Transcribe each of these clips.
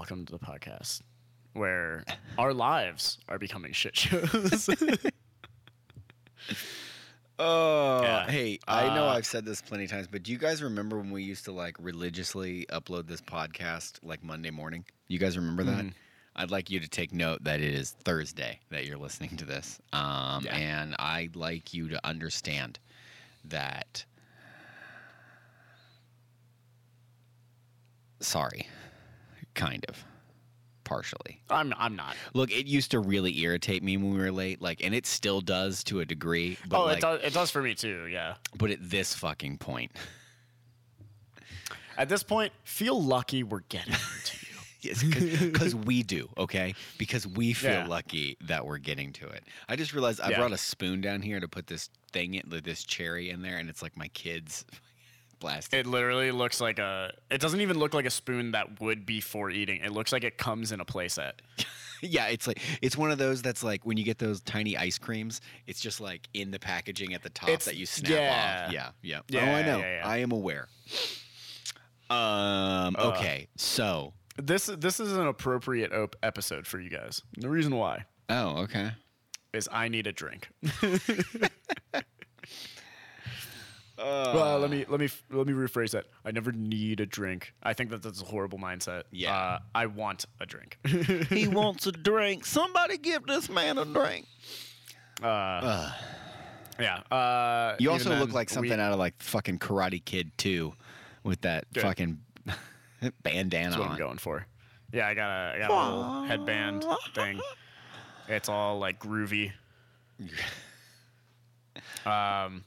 welcome to the podcast where our lives are becoming shit shows. Oh, Yeah. hey, I know Uh, I've said this plenty of times, but do you guys remember when we used to like religiously upload this podcast like Monday morning? You guys remember that? Mhm. I'd like you to take note that it is Thursday that you're listening to this. Um, Yeah. And I'd like you to understand that. Sorry, kind of, partially. I'm I'm not. Look, it used to really irritate me when we were late, like, and it still does to a degree. But oh, like, it does. It does for me too. Yeah. but at this fucking point, At this point, feel lucky we're getting to you. yes, because we do, okay? Because we feel Yeah. lucky that we're getting to it. I just realized I Yeah. brought a spoon down here to put this thing in, this cherry in there, and it's like my kids blasting. It literally looks like a. It doesn't even look like a spoon that would be for eating. It looks like it comes in a playset. yeah, it's like it's one of those that's like when you get those tiny ice creams, it's just like in the packaging at the top It's- that you snap yeah. off. Yeah, yeah. Yeah, oh, I know. yeah. I am aware. Um. Uh. Okay. So. This this is an appropriate op- episode for you guys. The reason why Oh. Okay. is I need a drink. Uh, well, let me let me let me rephrase that. I never need a drink. I think that that's a horrible mindset. Yeah. Uh, I want a drink. he wants a drink. Somebody give this man a drink. uh, yeah. Uh, You even also look like something we, out of like fucking Karate Kid 2 with that Good. fucking bandana That's what I'm on. going for. Yeah, I got a I got a little headband thing. It's all like groovy. Um,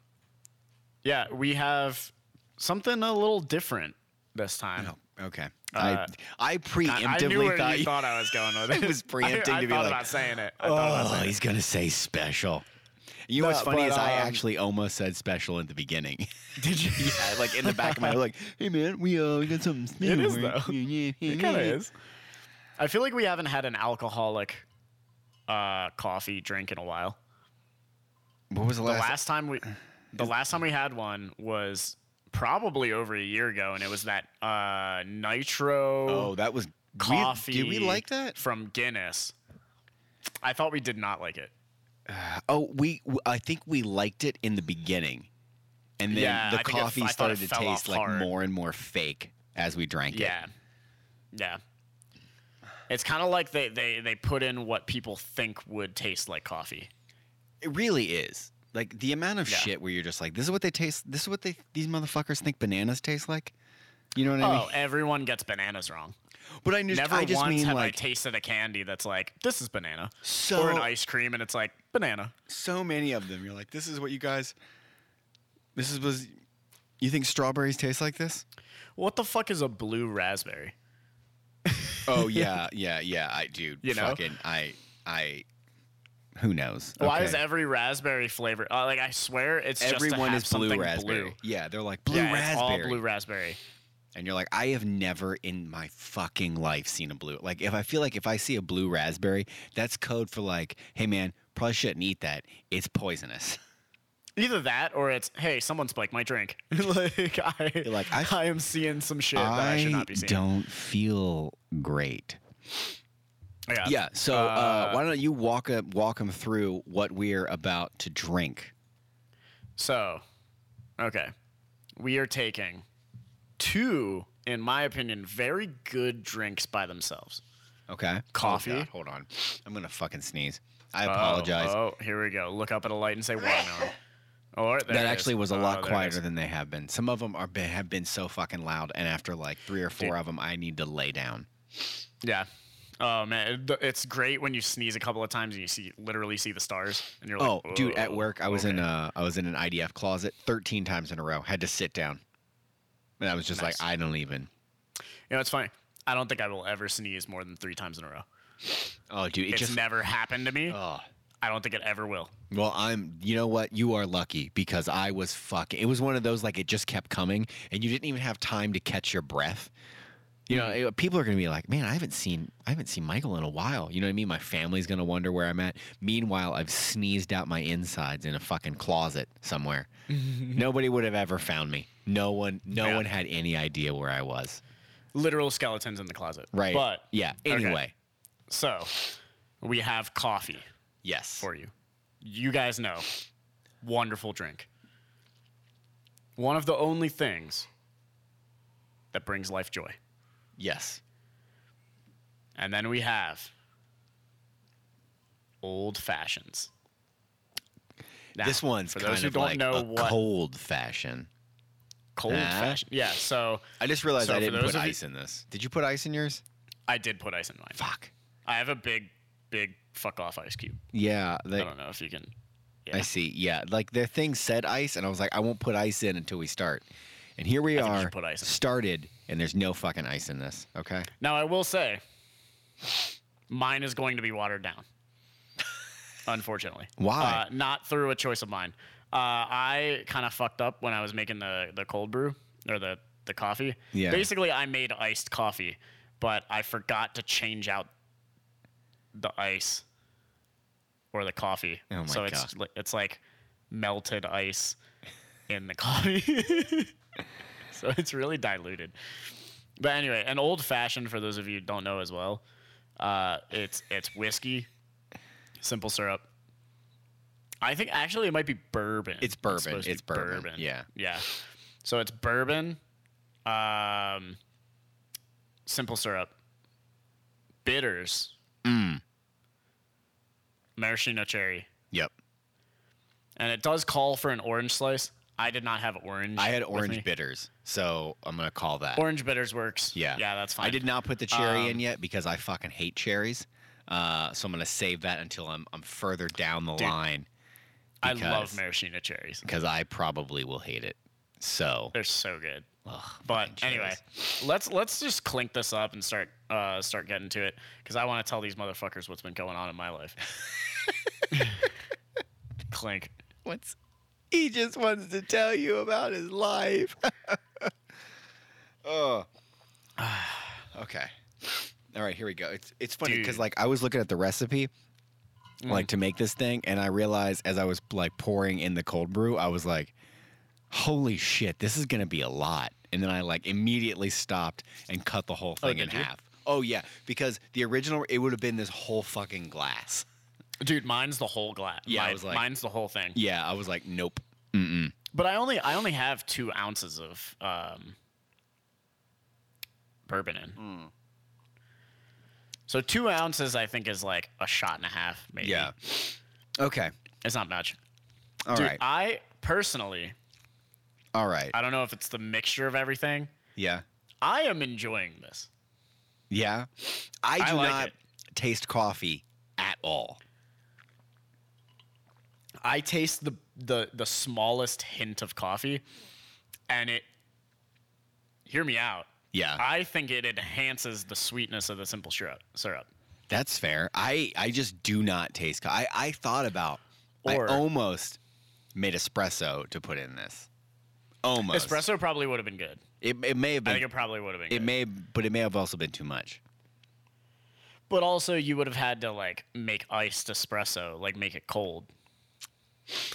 yeah, we have something a little different this time. Oh, okay. Uh, I I I, I preemptively knew where thought, you thought I was going with I it. was preempting I, I to be thought like, about saying it. I Oh, saying he's gonna say special. You know No, what's funny but, is I um, actually almost said special in the beginning. Did you? yeah, like in the back of my head, like, hey man, we uh we got something. It is, though. It kind of is. I feel like we haven't had an alcoholic uh, coffee drink in a while. What was the The last? last time we, the last time we had one was probably over a year ago, and it was that uh, nitro oh, that was we- coffee. did we like that? from Guinness? I thought we did not like it. Oh, we. I think we liked it in the beginning, and then Yeah, the I think it- coffee started to taste like hard. more and more fake as we drank it. Yeah, yeah. It's kind of like they, they they put in what people think would taste like coffee. It really is. Like the amount of Yeah. shit where you're just like, this is what they taste. This is what they these motherfuckers think bananas taste like. You know what I oh, mean? Oh, everyone gets bananas wrong. But I just, Never I just once mean have I tasted a candy that's like this is banana, so or an ice cream and it's like banana. so many of them. You're like, this is what you guys. This is was. You think strawberries taste like this? What the fuck is a blue raspberry? Oh yeah, yeah, yeah. I do. You know? fucking I I. Who knows? Why Okay. is every raspberry flavor? Uh, like I swear, it's Everyone is blue raspberry. Blue. Yeah, they're like blue yeah, raspberry. All blue raspberry. and you're like, I have never in my fucking life seen a blue. Like, if I feel like if I see a blue raspberry, that's code for like, hey man, probably shouldn't eat that. It's poisonous. Either that or it's hey, someone spiked my drink. like I, You're like, I- I, am seeing some shit that I should not be seeing. I don't feel great. Yeah. Yeah. So, uh, Uh, why don't you walk up, walk them through what we're about to drink? So, okay, we are taking two, in my opinion, very good drinks by themselves. Okay. Coffee. Oh, God, hold on. I'm gonna fucking sneeze. I Oh, apologize. Oh, here we go. Look up at a light and say watermelon. Or that actually is. was a Oh, lot there it quieter than they have been. Some of them are have been so fucking loud, and after like three or four Dude. of them, I need to lay down. Yeah. Oh man, it- it's great when you sneeze a couple of times and you see literally see the stars, and you're like, Oh, dude, at work, I was in a I was in an IDF closet 13 times in a row. Had to sit down, and I was just Nice. like, I don't even. You know, it's funny. I don't think I will ever sneeze more than three times in a row. Oh, dude, it It's just. never happened to me. oh. I don't think it ever will. Well, I'm. You know what? You are lucky because I was fucking. It was one of those like it just kept coming, and you didn't even have time to catch your breath. You know, it- people are gonna be like, "Man, I haven't seen, I haven't seen Michael in a while." You know what I mean? My family's gonna wonder where I'm at. Meanwhile, I've sneezed out my insides in a fucking closet somewhere. Nobody would have ever found me. No one, no Yeah. one had any idea where I was. literal skeletons in the closet. Right. But yeah. okay. Anyway. So we have coffee Yes. for you. You guys know, wonderful drink. One of the only things that brings life joy. Yes. And then we have old fashions. Now, this one's for kind those who of don't like know a what cold fashion. cold Nah. fashion. Yeah, so I just realized So I didn't put of you- ice in this. Did you put ice in yours? I did put ice in mine. Fuck. I have a big, big fuck off ice cube. Yeah. I don't know if you can. Yeah. I see. Yeah, like their thing said ice, and I was like, I won't put ice in until we start. And here we I are, put ice in. started, and there's no fucking ice in this. Okay. Now I will say, mine is going to be watered down. Unfortunately. Why? Uh, not through a choice of mine. Uh, I kind of fucked up when I was making the the cold brew or the the coffee. Yeah. Basically, I made iced coffee, but I forgot to change out the ice or the coffee. Oh my so it's God. li- it's like melted ice in the coffee. so it's really diluted. But anyway, an old fashioned for those of you who don't know as well. Uh, it's it's whiskey, simple syrup. I think actually it might be bourbon. It's bourbon. to It's be bourbon. Yeah. yeah. So it's bourbon, um, simple syrup, bitters, Mm. maraschino cherry, Yep. and it does call for an orange slice. I did not have orange. I had orange bitters, so I'm gonna call that. Orange bitters works. yeah. yeah, that's fine. I did not put the cherry in Um, yet because I fucking hate cherries. Uh, so I'm gonna save that until I'm I'm further down the Dude, line I love maraschino cherries. because I probably will hate it. So, They're so good. ugh, But anyway, let's let's just clink this up and start uh, start getting to it because I want to tell these motherfuckers what's been going on in my life. Clink. What's he just wants to tell you about his life. oh. okay. All right, here we go. It's it's funny because like I was looking at the recipe, Mm. like to make this thing, and I realized as I was like pouring in the cold brew, I was like, "Holy shit, this is gonna be a lot." And then I like immediately stopped and cut the whole Oh, thing in did you? half. Oh yeah, because the original it would have been this whole fucking glass. Dude, mine's the whole glass. Yeah, I was like- mine's the whole thing. Yeah, I was like, "Nope." Mm-mm. But I only I only have two ounces of um, bourbon in. Hmm. So two ounces, I think, is like a shot and a half, maybe. Yeah. Okay. it's not much. All right. Dude, I personally, All right. I don't know if it's the mixture of everything. Yeah. I am enjoying this. Yeah. I I do like not it. taste coffee at all. I taste the the the smallest hint of coffee, and it. Hear me out. Yeah. I think it enhances the sweetness of the simple syrup. Syrup. That's fair. I I just do not taste co- I I thought about Or- I almost made espresso to put in this. Almost. Espresso probably would have been good. It, it may have I been think it probably would have been. it good. may but it may have also been too much. But also, you would have had to like make iced espresso, like make it cold.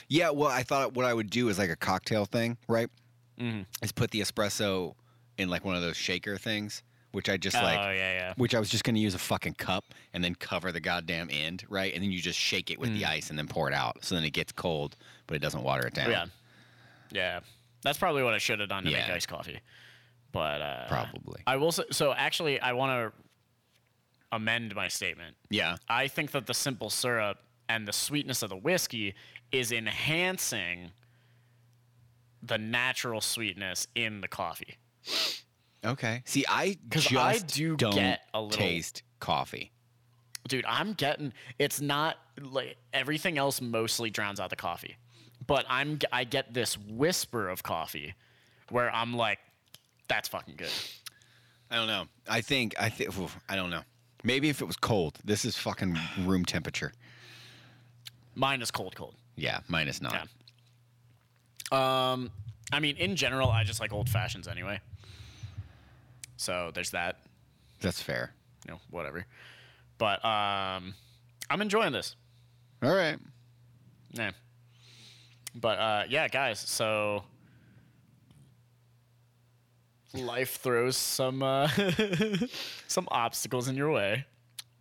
Yeah, well, I thought what I would do is like a cocktail thing, right? Mhm. Is put the espresso in like one of those shaker things, which I just oh like yeah, yeah. which I was just going to use a fucking cup and then cover the goddamn end, right? And then you just shake it with the ice and then pour it out. So then it gets cold, but it doesn't water it down. Yeah, yeah. That's probably what I should have done to make iced coffee. But uh, Probably. I will. Say, so actually, I want to amend my statement. Yeah. I think that the simple syrup and the sweetness of the whiskey is enhancing the natural sweetness in the coffee. Okay. See, I 'Cause just I do don't get a little- taste coffee. Dude, I'm getting it's not like everything else mostly drowns out the coffee. But I'm I get this whisper of coffee where I'm like that's fucking good. I don't know. I think I think I don't know. Maybe if it was cold. This is fucking room temperature. Mine is cold cold. Yeah, mine is not. Yeah. Um I mean in general I just like old fashions anyway. So there's that, That's fair. you know, whatever. But um I'm enjoying this. All right. Yeah. But uh, yeah, guys. So life throws some uh, some obstacles in your way.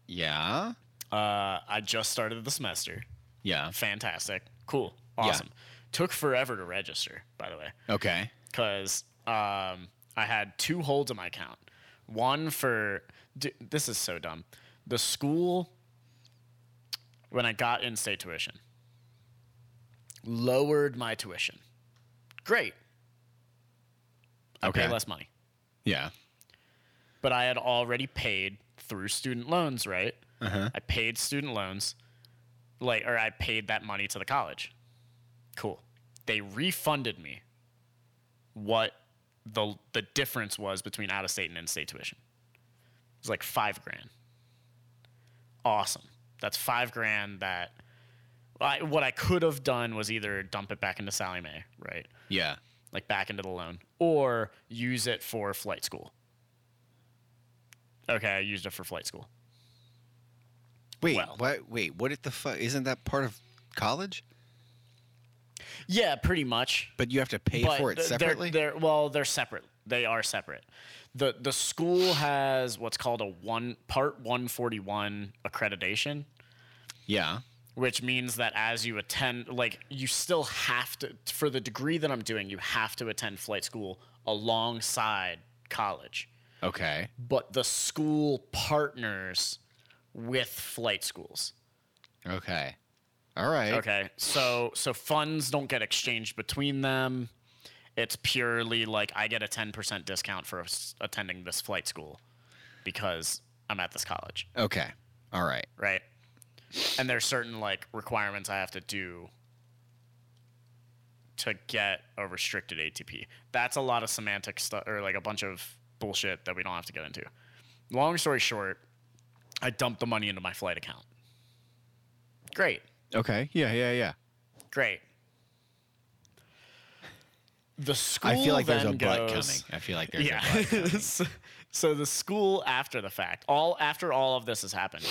Yeah. Uh, I just started the semester. Yeah. Fantastic. Cool. Yeah. Awesome. Took forever to register, by the way, Okay. because um, I had two holds on my account. One for d- this is so dumb. The school when I got in-state tuition lowered my tuition. Great. I Okay. pay less money. Yeah. but I had already paid through student loans, right? Uh-huh. I paid student loans, like, or I paid that money to the college. Cool. They refunded me what the the difference was between out of state and in state tuition. It was like five grand. Awesome. That's five grand that I, what I could have done was either dump it back into Sallie Mae, right? Yeah. like back into the loan or use it for flight school. Okay, I used it for flight school. Wait. Well. what? Wait. What the fuck? Isn't that part of college? Yeah, pretty much. But you have to pay but for it th- they're- separately. They're, well, they're separate. They are separate. the The school has what's called a one part one forty one accreditation, yeah. which means that as you attend, like you still have to for the degree that I'm doing, you have to attend flight school alongside college. Okay. But the school partners with flight schools. Okay. All right. Okay, so so funds don't get exchanged between them. It's purely like I get a ten percent discount for attending this flight school because I'm at this college, Okay. All right. right? And there's certain like requirements I have to do to get a restricted ATP. That's a lot of semantic stuff or like a bunch of bullshit that we don't have to get into. Long story short, I dumped the money into my flight account. Great. Okay. Yeah. Yeah. Yeah. Great. The school I feel like there's a butt coming. I feel like there's Yeah. a butt coming. so, so the school after the fact, all after all of this has happened,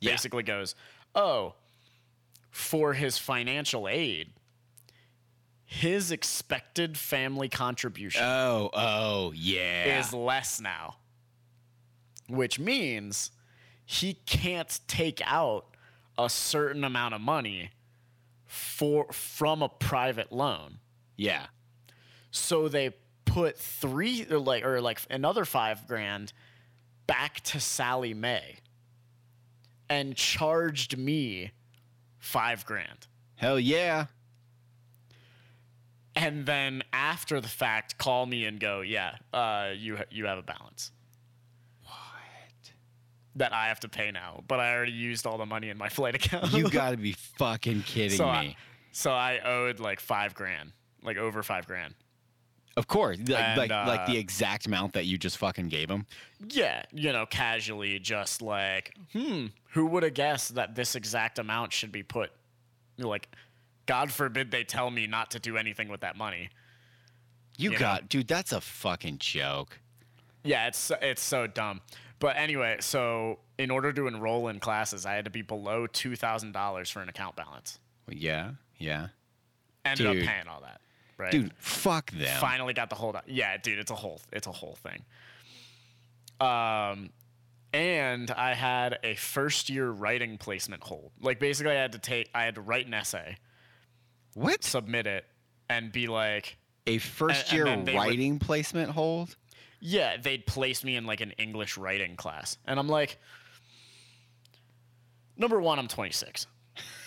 Yeah. basically goes, "Oh, for his financial aid, his expected family contribution Oh. Oh. Yeah. is less now." Which means he can't take out a certain amount of money for from a private loan. yeah. So they put three or like or like another five grand back to Sallie Mae and charged me five grand. Hell yeah. And then after the fact, call me and go, yeah, uh, you you have a balance? That I have to pay now, but I already used all the money in my flight account. You got to be fucking kidding so me. I, so I owed like five grand, like over five grand. of course. Like, And, like, like uh, the exact amount that you just fucking gave him. Yeah, you know, casually, just like, hmm, who would have guessed that this exact amount should be put? Like, God forbid they tell me not to do anything with that money. You, you got, dude, that's a fucking joke. Yeah, it's it's so dumb. But anyway, so in order to enroll in classes, I had to be below two thousand dollars for an account balance. Yeah. Yeah. Ended Dude. up paying all that, right? Dude, fuck them. finally got the hold on. Yeah, dude, it's a whole it's a whole thing. Um and I had a first year writing placement hold. Like basically I had to take I had to write an essay, What? submit it, and be like, A first and year they would- writing placement hold? Yeah, they'd place me in like an English writing class. And I'm like Number 1, I'm 26.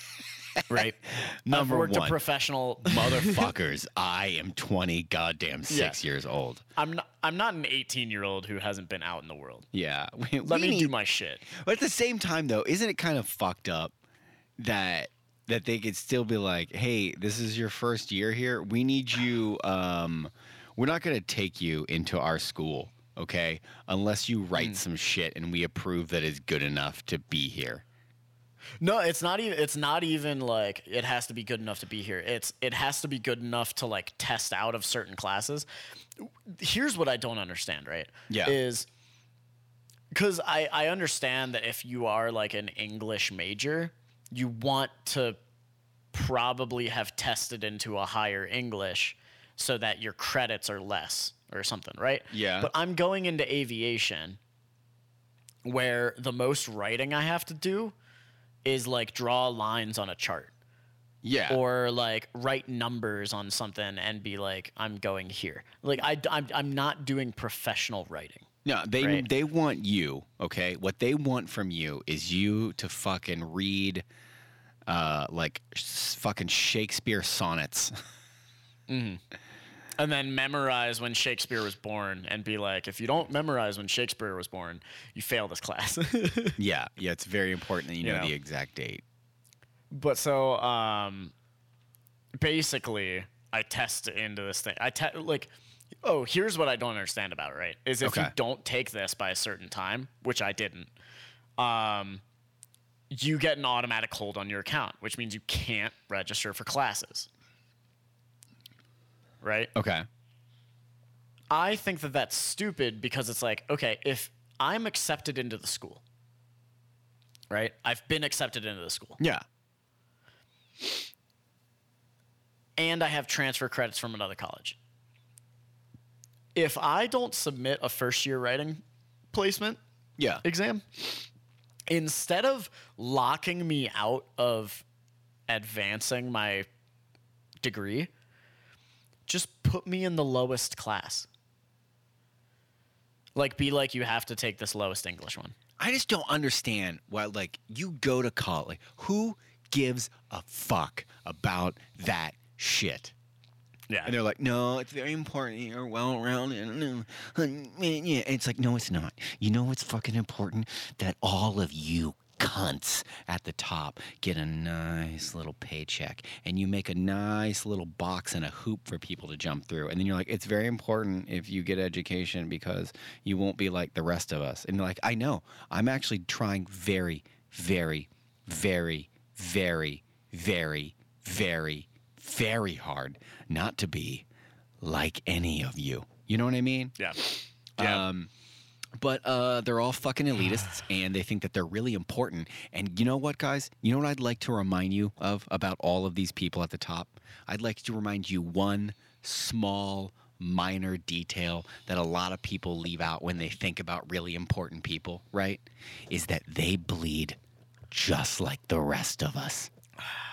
right? Number I've worked one. a professional Motherfuckers, I am 20 goddamn six years old. I'm not I'm not an 18-year-old who hasn't been out in the world. Yeah. We, Let we me do my shit. But at the same time, though, isn't it kind of fucked up that that they could still be like, "Hey, this is your first year here. We need you. Um, we're not going to take you into our school, okay, unless you write mm. some shit and we approve that is good enough to be here." No, it's not even. It's not even like it has to be good enough to be here. It's it has to be good enough to like test out of certain classes. Here's what I don't understand. Right? Yeah. Is because I I understand that if you are like an English major, you want to probably have tested into a higher English so that your credits are less or something, right? Yeah. But I'm going into aviation where the most writing I have to do is like draw lines on a chart Yeah. or like write numbers on something and be like I'm going here. Like I I'm, I'm not doing professional writing. No, they Right. they want you, okay? What they want from you is you to fucking read uh like fucking Shakespeare sonnets. And then memorize when Shakespeare was born and be like, if you don't memorize when Shakespeare was born, you fail this class. yeah, yeah, it's very important that you, You know, know. the exact date. but so um basically I test into this thing. I te- like oh, here's what I don't understand about it, right? Is if you don't take this by a certain time, which I didn't, um you get an automatic hold on your account, which means you can't register for classes. Right? Okay. I think that that's stupid because it's like, okay, if I'm accepted into the school, right? I've been accepted into the school Yeah. and I have transfer credits from another college. If I don't submit a first year writing placement Yeah. exam, instead of locking me out of advancing my degree, just put me in the lowest class. Like, be like, you have to take this lowest English one. I just don't understand why like you go to college. Who gives a fuck about that shit? Yeah. And they're like, no, it's very important. You're well rounded. Yeah. It's like, no, it's not. You know what's fucking important? That all of you cunts at the top get a nice little paycheck and you make a nice little box and a hoop for people to jump through. And then you're like, it's very important if you get education because you won't be like the rest of us. And you're like, I know. I'm actually trying very, very, very, very, very, very, very hard not to be like any of you. You know what I mean? yeah. Um, but uh, they're all fucking elitists, and they think that they're really important. And you know what, guys? You know what I'd like to remind you of about all of these people at the top? I'd like to remind you one small, minor detail that a lot of people leave out when they think about really important people, right? Is that they bleed just like the rest of us.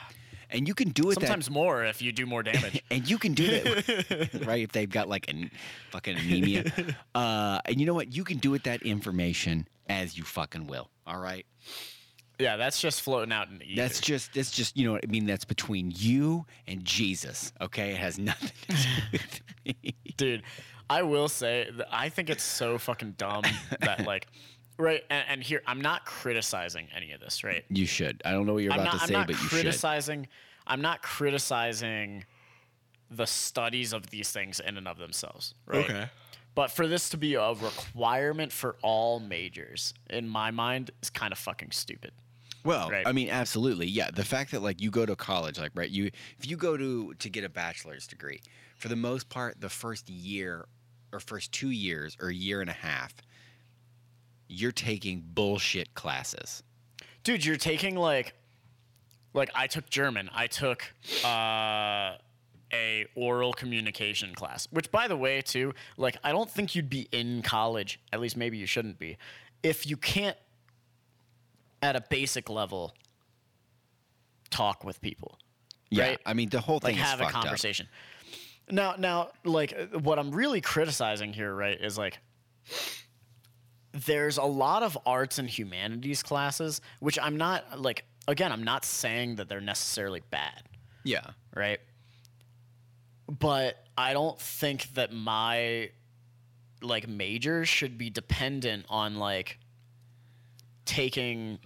And you can do it that Sometimes more if you do more damage. and you can do that, right? If they've got like an fucking anemia, uh, and you know what? You can do with that information as you fucking will. All right. yeah, that's just floating out in the ether. That's just that's just you know what I mean. That's between you and Jesus. Okay, it has nothing to do with me. dude i will say that i think it's so fucking dumb that like right and, and here i'm not criticizing any of this right You should. I don't know what you're i'm about not, to I'm say, not but you should. I'm criticizing i'm not criticizing the studies of these things in and of themselves right but for this to be a requirement for all majors in my mind is kind of fucking stupid Well, Right. I mean, absolutely, yeah. The fact that like you go to college, like right, you if you go to to get a bachelor's degree, for the most part, the first year or first two years or year and a half, you're taking bullshit classes. dude you're taking like like i took german i took uh a oral communication class which by the way too like i don't think you'd be in college at least maybe you shouldn't be if you can't at a basic level talk with people Yeah, Right. I mean, the whole like thing is have a fucked up. conversation now now like what i'm really criticizing here right is like there's a lot of arts and humanities classes which i'm not like again i'm not saying that they're necessarily bad Yeah, right but i don't think that my like major should be dependent on like taking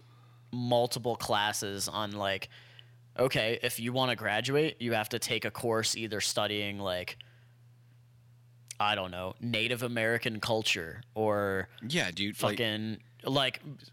multiple classes on like okay if you want to graduate you have to take a course either studying like i don't know native american culture or yeah, dude. fucking like,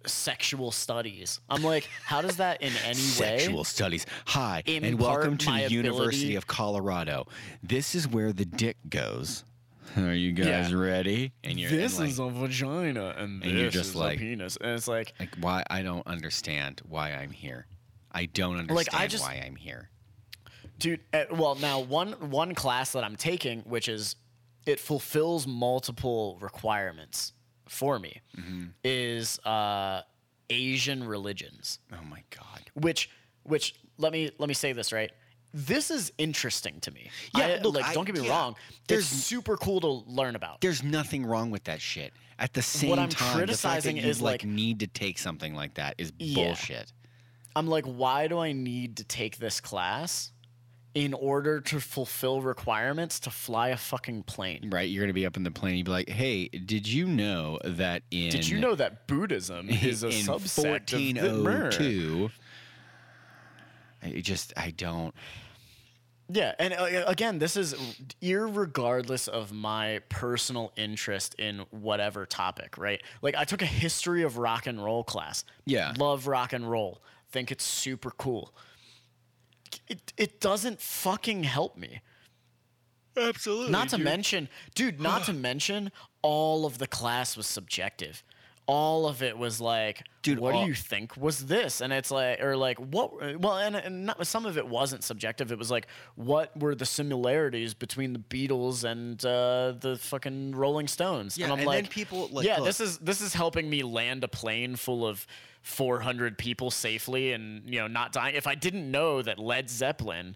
sexual studies i'm like how does that in any way Sexual studies. Hi, and welcome to the University of Colorado. This is where the dick goes. Are you guys Yeah. ready? And you're and, this like, is a vagina and, and you're this just is like- a penis and it's like like why I don't understand why I'm here. I don't understand Like, I just- why I'm here. dude. Uh, well, now one one class that I'm taking, which is it fulfills multiple requirements for me, Mm-hmm. is uh, Asian religions. Oh my god. Which which let me let me say this right. This is interesting to me. Yeah, I- look, like I- don't get me yeah, wrong. there's- There's super cool to learn about. There's nothing wrong with that shit. At the same what I'm time, the fact criticizing that you, is, like like- need to take something like that is Yeah. bullshit. I'm like, why do I need to take this class in order to fulfill requirements to fly a fucking plane? Right? You're gonna be up in the plane. You'd be like, "Hey, did you know that in Did you know that Buddhism is a in subsect of the Mer? 1402?" I just I don't. Yeah, and uh, again, this is irregardless of my personal interest in whatever topic, right? Like I took a history of rock and roll class. Yeah. Love rock and roll. Think it's super cool. It it doesn't fucking help me. Absolutely. Not to mention, dude, not to mention all of the class was subjective. All of it was like, Dude, dude, what all- do you think was this? And it's like, or like, what? Well, and, and not, some of it wasn't subjective. It was like, what were the similarities between the Beatles and uh, the fucking Rolling Stones? Yeah, and I'm and then like, people, like, yeah, look- this is this is helping me land a plane full of 400 people safely and you know not dying. If I didn't know that Led Zeppelin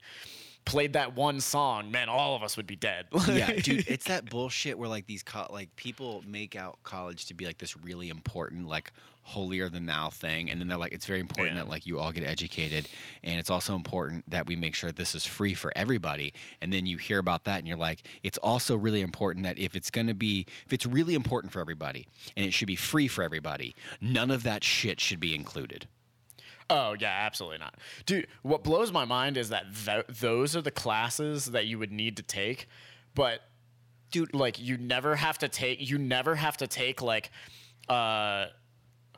played that one song, man, all of us would be dead. yeah, dude, it's that bullshit where like these co- like people make out college to be like this really important like holier than thou thing and then they're like it's very important Yeah. that like you all get educated and it's also important that we make sure this is free for everybody and then you hear about that and you're like it's also really important that if it's going to be if it's really important for everybody and it should be free for everybody none of that shit should be included Oh yeah, absolutely not, dude. What blows my mind is that th- those are the classes that you would need to take, but dude like you never have to take you never have to take like uh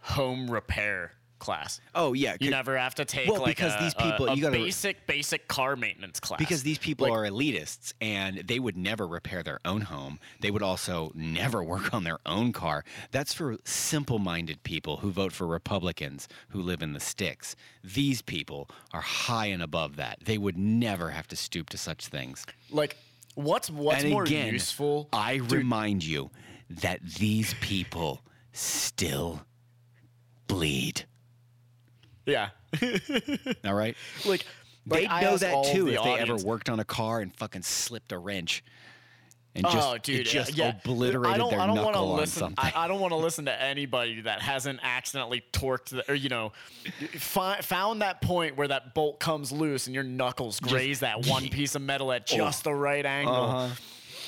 home repair class. oh yeah you never have to take Well, like because a, these people- a you gotta- basic basic car maintenance class Because these people Like- are elitists and they would never repair their own home. They would also never work on their own car. That's for simple minded people who vote for Republicans who live in the sticks. These people are high and above that. They would never have to stoop to such things. like what's what's and more again, useful? I remind you that these people still bleed. Yeah. All right? like They'd know that too the if they ever worked on a car and fucking slipped a wrench. And just, oh, dude, it just yeah. obliterated I don't, their I don't knuckle on listen, something. I, I don't want to listen to anybody that hasn't accidentally torqued, the, or you know, fi- found that point where that bolt comes loose and your knuckles graze that one piece of metal at just the right angle, Uh-huh.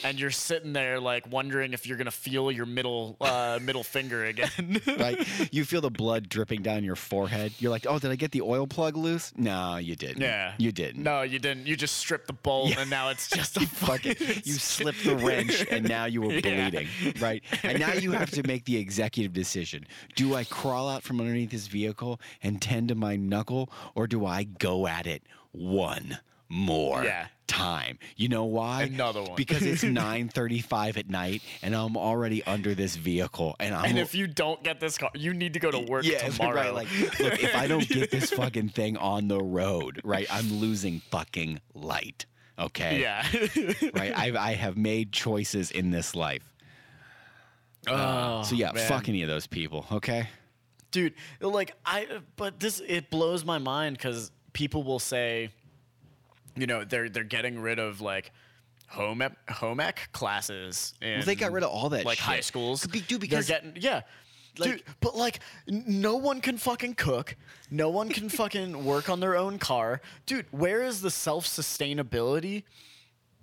And you're sitting there like wondering if you're gonna feel your middle uh, middle finger again. right? You feel the blood dripping down your forehead. You're like, oh, did I get the oil plug loose? No, you didn't. Yeah, You didn't. No, you didn't. You just stripped the bolt, and now it's just a Fucking, you slipped the wrench and now you were Yeah. bleeding, right? And now you have to make the executive decision. Do I crawl out from underneath this vehicle and tend to my knuckle or do I go at it one more Yeah. Time? You know why? Another one. Because it's 9:35 at night and I'm already under this vehicle and I'm And if you don't get this car, you need to go to work yeah, tomorrow. right. Like, look, if I don't get this fucking thing on the road, right, I'm losing fucking light. Okay. yeah. Right. I I have made choices in this life. Oh, Uh, so yeah, man. fuck any of those people. Okay. dude like i but this it blows my mind because people will say you know they're they're getting rid of like home ec- home ec classes and Well, they got rid of all that like high schools. Be- dude, They're because- getting yeah. Dude but like n- no one can fucking cook. No one can fucking work on their own car. Dude where is the self-sustainability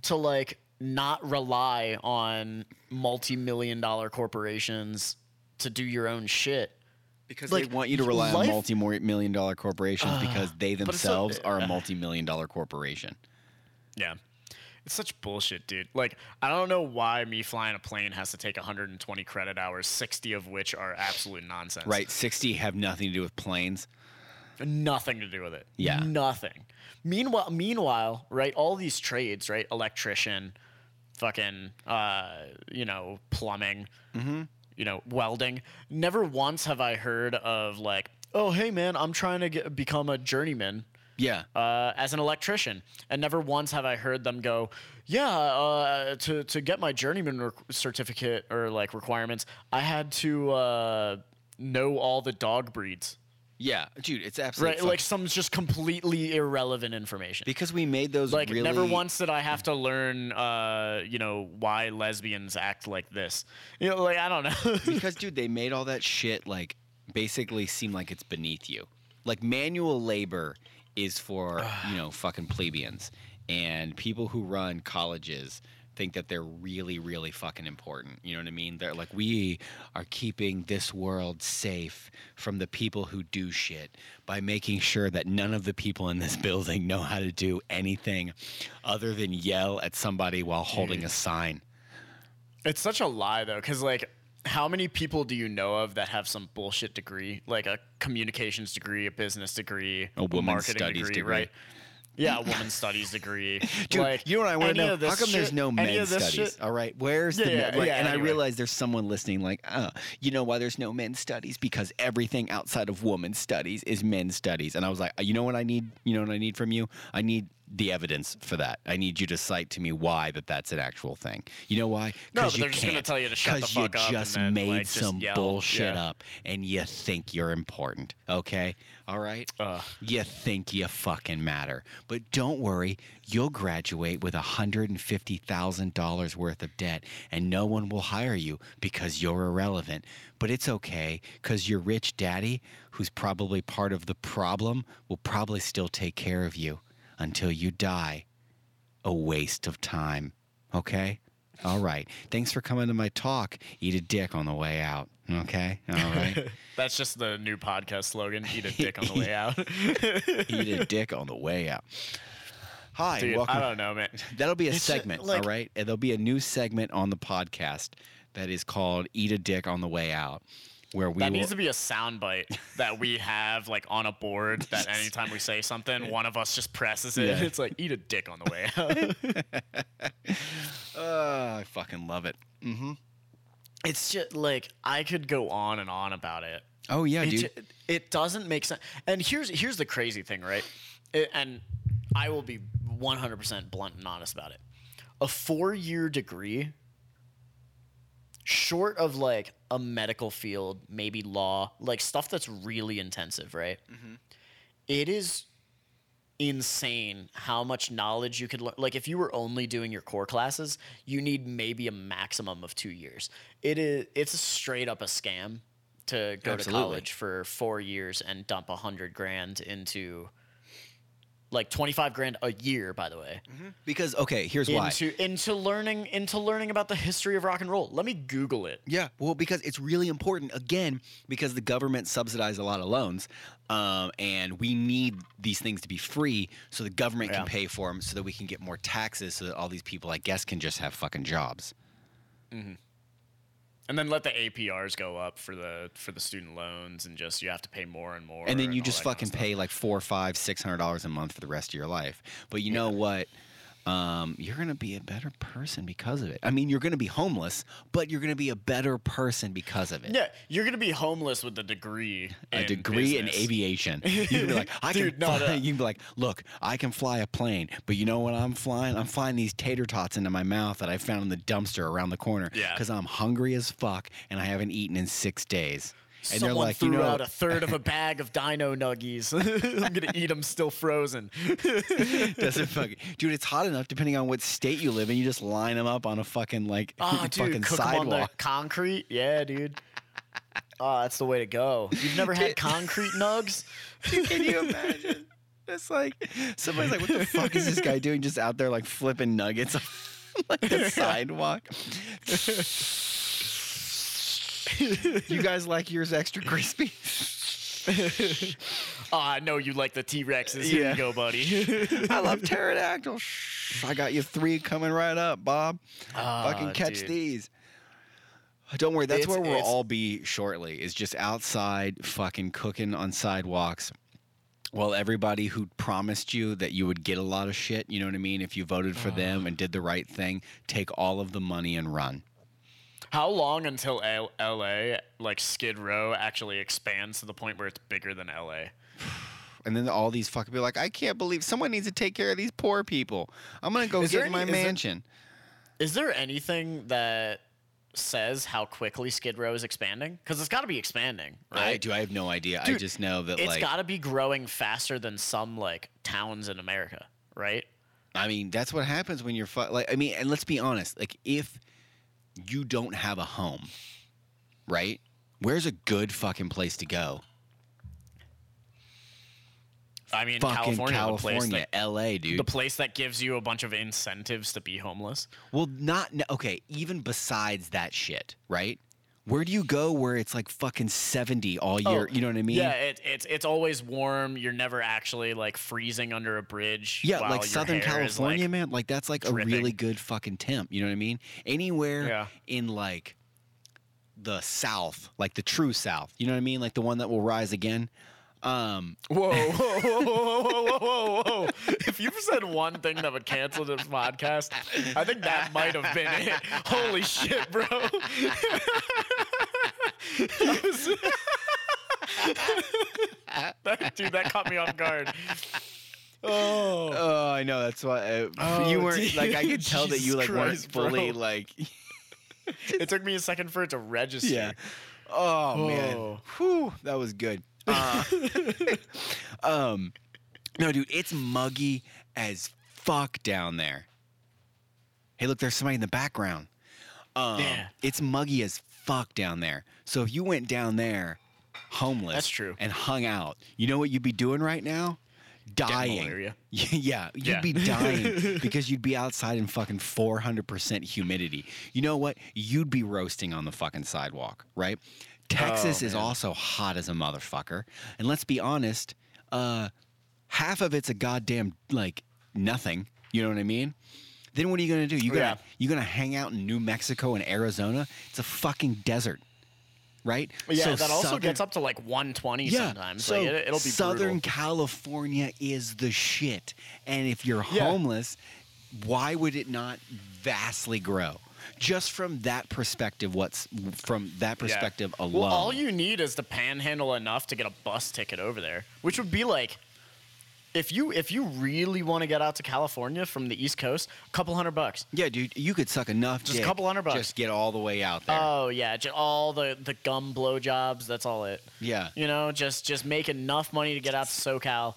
to like not rely on multi-million dollar corporations to do your own shit Because Like, they want you to rely on multi-million dollar corporations because they but it's so- themselves are a multi-million dollar corporation. Yeah. It's such bullshit, dude. Like, I don't know why me flying a plane has to take 120 credit hours, 60 of which are absolute nonsense. Right. 60 have nothing to do with planes. Nothing to do with it. Yeah. Nothing. Meanwhile, meanwhile, right, all these trades, right? Electrician, fucking, uh, you know, plumbing, Mm-hmm. You know, welding. Never once have I heard of like, oh, hey man, I'm trying to get, become a journeyman. Yeah. uh, as an electrician, and never once have I heard them go, "Yeah, uh, to to get my journeyman rec- certificate or like requirements, I had to uh, know all the dog breeds." Yeah, dude, it's absolutely Right, like some just completely irrelevant information. because we made those Like really never once did I have to learn, uh, you know, why lesbians act like this. You know, like I don't know. because dude, they made all that shit like basically seem like it's beneath you. Like manual labor is for, you know, fucking plebeians and people who run colleges think that they're really really fucking important. You know what I mean? They're like we are keeping this world safe from the people who do shit by making sure that none of the people in this building know how to do anything other than yell at somebody while holding a sign. It's such a lie though, because like, how many people do you know of that have some bullshit degree, like a communications degree, a business degree, A women's marketing studies degree, degree. right? Yeah, a women's studies degree. Dude, like, you know what I want to know? How come there's no men's studies? shit- All right, where's the Yeah, men- yeah, yeah, and I anyway. realize there's someone listening like, oh, you know why there's no men's studies? Because everything outside of women's studies is men's studies. And I was like, uh, you know what I need? You know what I need from you? I need the evidence for that. I need you to cite to me why that that's an actual thing. You know why? No, but you they're just gonna can't. tell you to shut the fuck you up and just then, made like, some yell. bullshit Yeah. up, and you think you're important. Okay, all right. Ugh. You think you fucking matter. But don't worry, you'll graduate with $150,000 worth of debt and no one will hire you because you're irrelevant. But it's okay because your rich daddy, who's probably part of the problem, will probably still take care of you until you die. A waste of time. Okay? All right. Thanks for coming to my talk. Eat a dick on the way out. Okay? All right. That's just the new podcast slogan: "Eat a dick on the way out." Eat a dick on the way out. Hi, Dude, welcome. I don't know, man. That'll be a It's just, segment, like- all right? And there'll be a new segment on the podcast that is called "Eat a Dick on the Way Out," where we That will, needs to be a soundbite that we have like on a board. That anytime we say something, one of us just presses it. Yeah. It's like eat a dick on the way out. Oh, I fucking love it. Mm-hmm. it's just like I could go on and on about it. Oh yeah, it, dude. ju- it doesn't make sense. And here's here's the crazy thing, right? It- and I will be 100% blunt and honest about it. A four year degree, short of like a medical field, maybe law, like stuff that's really intensive, right? Mm-hmm. It is insane how much knowledge you could learn. Like if you were only doing your core classes, you need maybe a maximum of two years. It is it's straight up a scam to go Absolutely. to college for four years and dump a hundred grand into like twenty five grand a year, by the way. Because okay, here's why. Into into learning into learning about the history of rock and roll. Let me Google it. Yeah, well, because it's really important. Again, because the government subsidizes a lot of loans, um, and we need these things to be free, so the government Yeah. can pay for them, so that we can get more taxes, so that all these people, I guess, can just have fucking jobs. And then let the APRs go up for the for the student loans and just you have to pay more and more. and then you all just that kinda fucking pay like four, five, six hundred dollars a month for the rest of your life. But you know what? Um, you're gonna be a better person because of it. I mean, you're gonna be homeless, but you're gonna be a better person because of it. Yeah, you're gonna be homeless with a degree. A in degree business. in aviation. You can be like, I Dude, can no, fly. no. You can be like, look, I can fly a plane, but you know what I'm flying? I'm flying these tater tots into my mouth that I found in the dumpster around the corner. Yeah. Because I'm hungry as fuck and I haven't eaten in six days. And Someone they're like, threw you know, out a third of a bag of Dino Nuggies. I'm gonna eat them still frozen. Doesn't fucking dude. It's hot enough depending on what state you live in. You just line them up on a fucking like Oh, dude, fucking cook 'em on the sidewalk. concrete. Yeah, dude. Oh, that's the way to go. You've never had concrete nugs? Can you imagine? It's like somebody's like, "What the fuck is this guy doing?" Just out there like flipping nuggets on like the sidewalk. you guys like yours extra crispy? Oh, I know you like the T Rexes. Here Yeah. you go, buddy. I love pterodactyl. Shh, I got you three coming right up, Bob. Fucking Ah, catch dude. these. Don't worry, that's It's- where we'll it's- all be shortly. Is just outside, fucking cooking on sidewalks. While everybody who promised you that you would get a lot of shit, you know what I mean? If you voted for them and did the right thing, take all of the money and run. How long until L- LA, like Skid Row, actually expands to the point where it's bigger than LA? and then all these fucking people are like, I can't believe someone needs to take care of these poor people. I'm gonna go Is get in my is there- mansion. Is there anything that says how quickly Skid Row is expanding? Because it's got to be expanding, right? I do. I have no idea. I Dude, just know that It's like got to be growing faster than some like towns in America, right? I mean, that's what happens when you're fu- like. I mean, and let's be honest. Like, if you don't have a home, right? Where's a good fucking place to go? I mean, fucking California, California, the place that L.A., dude. the place that gives you a bunch of incentives to be homeless. well, not okay. Even besides that shit, right? Where do you go where it's like fucking seventy all oh, year? you know what I mean? Oh, Yeah, it, it's it's always warm. You're never actually like freezing under a bridge. Yeah, like Southern California, like- man. Like that's like a really good fucking temp. You know what I mean? Anywhere Yeah. in like the South, like the true South. You know what I mean? Like the one that will rise again. Um, Whoa, whoa, whoa, whoa, whoa, whoa, whoa! If you've said one thing that would cancel this podcast, I think that might have been it. Holy shit, bro! That dude, that caught me off guard. Oh, Oh, I know. That's why uh, Oh, you weren't like I could tell that you like Christ, weren't fully bro. like. it took me a second for it to register. Yeah. Oh man. Oh. Whew, that was good. Uh, um, no, dude, it's muggy as fuck down there. Hey, look, there's somebody in the background. Um, Yeah. It's muggy as fuck down there. So if you went down there, homeless, That's true. and hung out, you know what you'd be doing right now? Dying. Yeah, you'd Yeah. be dying because you'd be outside in fucking 400% humidity. You know what? You'd be roasting on the fucking sidewalk, right? Texas Oh, is also hot as a motherfucker. And let's be honest, uh, half of it's a goddamn like nothing. You know what I mean? Then what are you gonna do? You gonna Yeah. you gonna hang out in New Mexico and Arizona? It's a fucking desert, right? Yeah, So that also southern- gets up to like 120 sometimes. so like, it, will be Southern brutal. California is the shit. And if you're Yeah. homeless, why would it not vastly grow? Just from that perspective, what's from that Yeah. perspective alone? Well, all you need is to panhandle enough to get a bus ticket over there, which would be like, if you if you really want to get out to California from the East Coast, a couple hundred bucks. yeah, dude, you could suck enough. Just a couple hundred bucks. Just get all the way out there. Oh yeah, just all the the gum blowjobs. That's all it. yeah. You know, just just make enough money to get out to SoCal.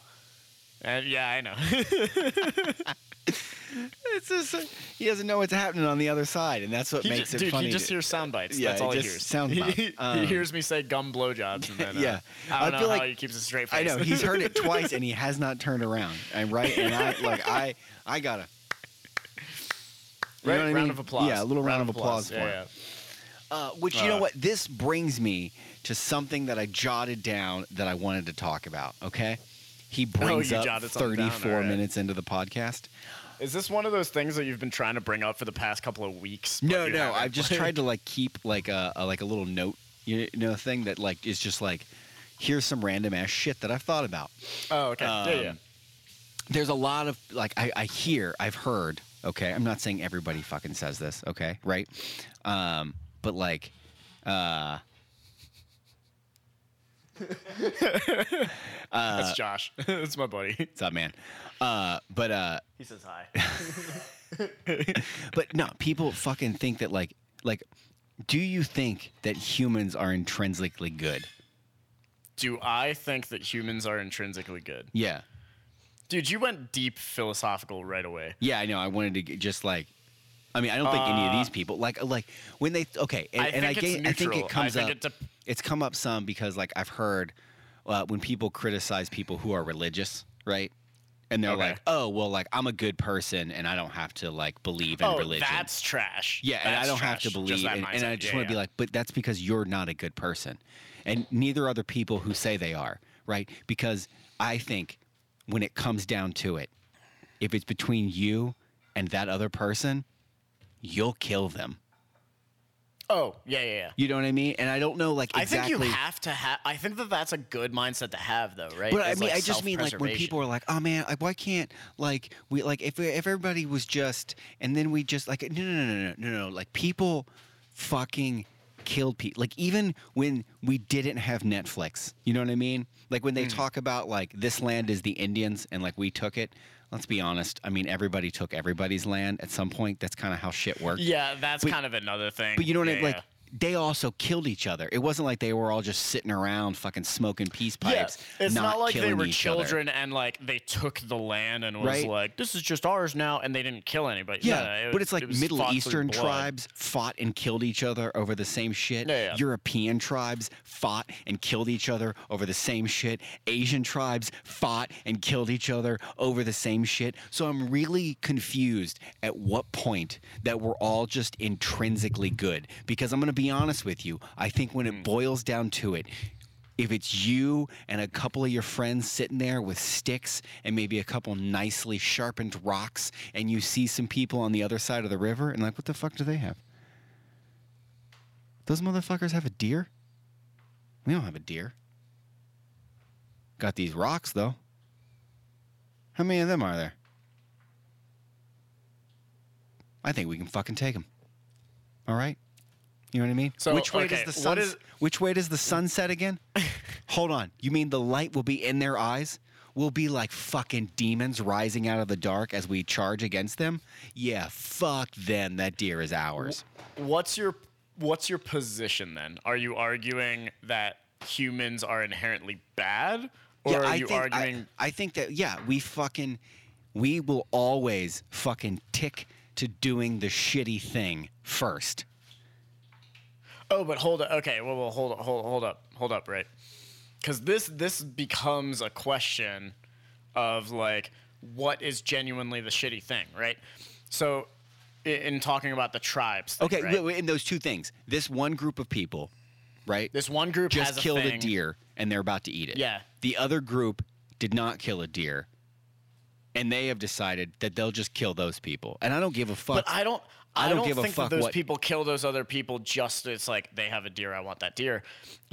And yeah, I know. It's just uh, he doesn't know what's happening on the other side, and that's what He makes ju- it dude, funny. he just hears sound bites. Yeah, That's all he just hears. sound he, bite. he Um, hears me say gum blowjobs, and then uh, Yeah. I I don't feel know how like- he keeps a straight face. I know he's heard it twice and he has not turned around. And right, and I like I I gotta. Right, I round mean? of applause. Yeah, a little round, of applause, for Yeah. Uh, which you know Uh, what? This brings me to something that I jotted down that I wanted to talk about. Okay, he brings Oh, up jotted something down, 34 alright. minutes into the podcast. Is this one of those things that you've been trying to bring up for the past couple of weeks? No, no? I've just tried to like keep like a, a like a little note, you know, thing that like is just like here's some random ass shit that I've thought about. Oh, okay. yeah, yeah. Um, there's a lot of like I, I hear I've heard okay I'm not saying everybody fucking says this okay right um but like uh That's Josh. That's my buddy. what's up man uh but uh He says hi. but no people fucking think that like like do you think that humans are intrinsically good Do I think that humans are intrinsically good? yeah Dude, you went deep philosophical right away. yeah I know I wanted to get just like I mean I don't think any of Uh, these people like like when they okay and I and think I, it's ga- I think it comes I think up it dep- it's come up some because like I've heard uh, when people criticize people who are religious, right? And they're Okay. like, "Oh, well, like I'm a good person, and I don't have to like believe in oh, religion." that's trash. yeah, and I don't have to believe, and, and. I just Yeah, want to be like, but that's because you're not a good person, and neither are the people who say they are, right? Because I think when it comes down to it, if it's between you and that other person, you'll kill them. Oh, yeah, yeah, yeah. You know what I mean? And I don't know, like exactly. I think you have to have. I think that that's a good mindset to have, though, right? But I mean, like, I just mean like when people are like, "Oh man, like why can't like we like if if everybody was just and then we just like no no no no no no no like people fucking killed people. Like even when we didn't have Netflix, you know what I mean? Like when Mm. they talk about like this land is the Indians and like we took it. Let's be honest. I mean, everybody took everybody's land at some point. That's kind of how shit worked. Yeah, that's But- kind of another thing. But you know what I Yeah, mean? Like yeah. They also killed each other. It wasn't like they were all just sitting around fucking smoking peace pipes. Yeah, it's not, like they were each other. children and like they took the land and was Right. like, "This is just ours now," and they didn't kill anybody. Yeah, No, it but it's like it Middle Eastern tribes fought and killed each other over the same shit. Yeah, yeah. European tribes fought and killed each other over the same shit. Asian tribes fought and killed each other over the same shit. So I'm really confused at what point that we're all just intrinsically good. Because I'm going to be honest with you, I think when it mm. boils down to it, if it's you and a couple of your friends sitting there with sticks and maybe a couple nicely sharpened rocks, and you see some people on the other side of the river, and like, what the fuck do they have? Those motherfuckers have a deer? We don't have a deer. Got these rocks, though. How many of them are there? I think we can fucking take them. All right? You know what I mean? So, which way okay, does the sun? is- Which way does the sun set again? Hold on. You mean the light will be in their eyes? We'll be like fucking demons rising out of the dark as we charge against them? Yeah, fuck them. That deer is ours. What's your What's your position then? Are you arguing that humans are inherently bad, or are I you think, arguing? I, I think that yeah, we fucking we will always fucking tick to doing the shitty thing first. Oh, but hold up. Okay, well, well hold hold hold up, hold up, right? Because this this becomes a question of like what is genuinely the shitty thing, right? So, i- in talking about the tribes, thing, Okay, right? wait, in those two things, this one group of people, right, this one group just a killed a thing- deer and they're about to eat it. Yeah. The other group did not kill a deer, and they have decided that they'll just kill those people. And I don't give a fuck. But I don't. I I don't don't, give a fuck those what- people kill those other people. Just it's like they have a deer. I want that deer.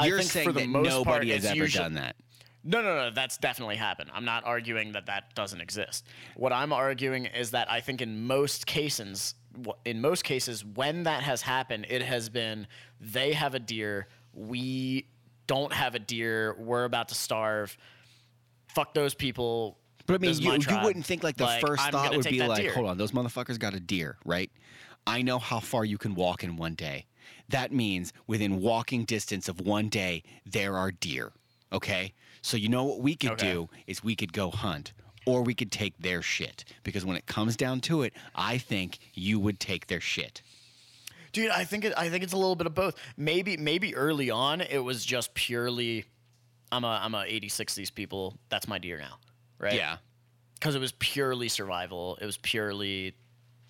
You're think saying for the that most nobody part, has ever usually- done that. No, no, no. That's definitely happened. I'm not arguing that that doesn't exist. What I'm arguing is that I think in most cases, in most cases, when that has happened, it has been they have a deer, we don't have a deer, we're about to starve. Fuck those people. But I mean, you, you wouldn't think like the first I'm thought would be like, deer. hold on, those motherfuckers got a deer, right? I know how far you can walk in one day. That means within walking distance of one day, there are deer. Okay? So you know what we could Okay. do is we could go hunt. Or we could take their shit. Because when it comes down to it, I think you would take their shit. Dude, I think it, I think it's a little bit of both. Maybe maybe early on it was just purely I'm a I'm a 80 60s people. That's my deer now. Right? Yeah. Cuz it was purely survival. It was purely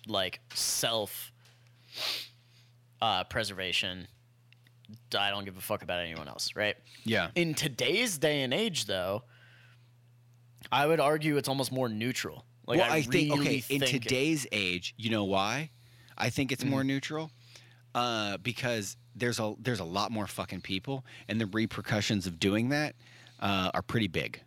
like self uh, preservation. I don't give a fuck about anyone else, right? Yeah. In today's day and age though, I would argue it's almost more neutral. Like well, I, I, think really okay, in think it- today's age, you know why? I think it's Mm-hmm. more neutral. Uh, because there's a there's a lot more fucking people, and the repercussions of doing that uh, are pretty big.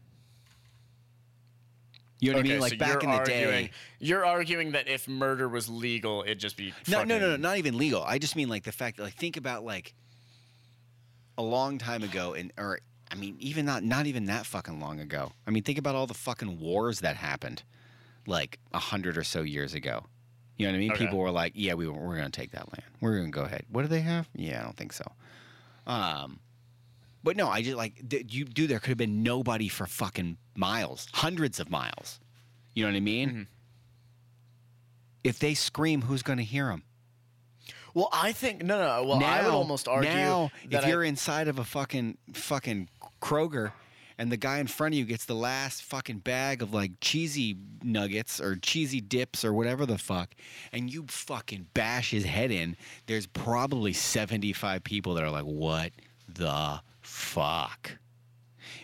You know what I mean? Like so back in the arguing, day. You're arguing that if murder was legal, it'd just be No, no, no, no, not even legal. I just mean like the fact that like think about like a long time ago, and or I mean even not not even that fucking long ago. I mean think about all the fucking wars that happened like a hundred or so years ago. You know what I mean? Okay. People were like, "Yeah, we we're gonna take that land. We're gonna go ahead." What do they have? Yeah, I don't think so. Um, but no, I just like th- you do. There could have been nobody for fucking miles, hundreds of miles. You know what I mean? Mm-hmm. If they scream, who's gonna hear them? Well, I think no, no. Well, I would almost argue now that if I- you're inside of a fucking fucking Kroger and the guy in front of you gets the last fucking bag of like cheesy nuggets or cheesy dips or whatever the fuck and you fucking bash his head in, there's probably 75 people that are like, "What the fuck?"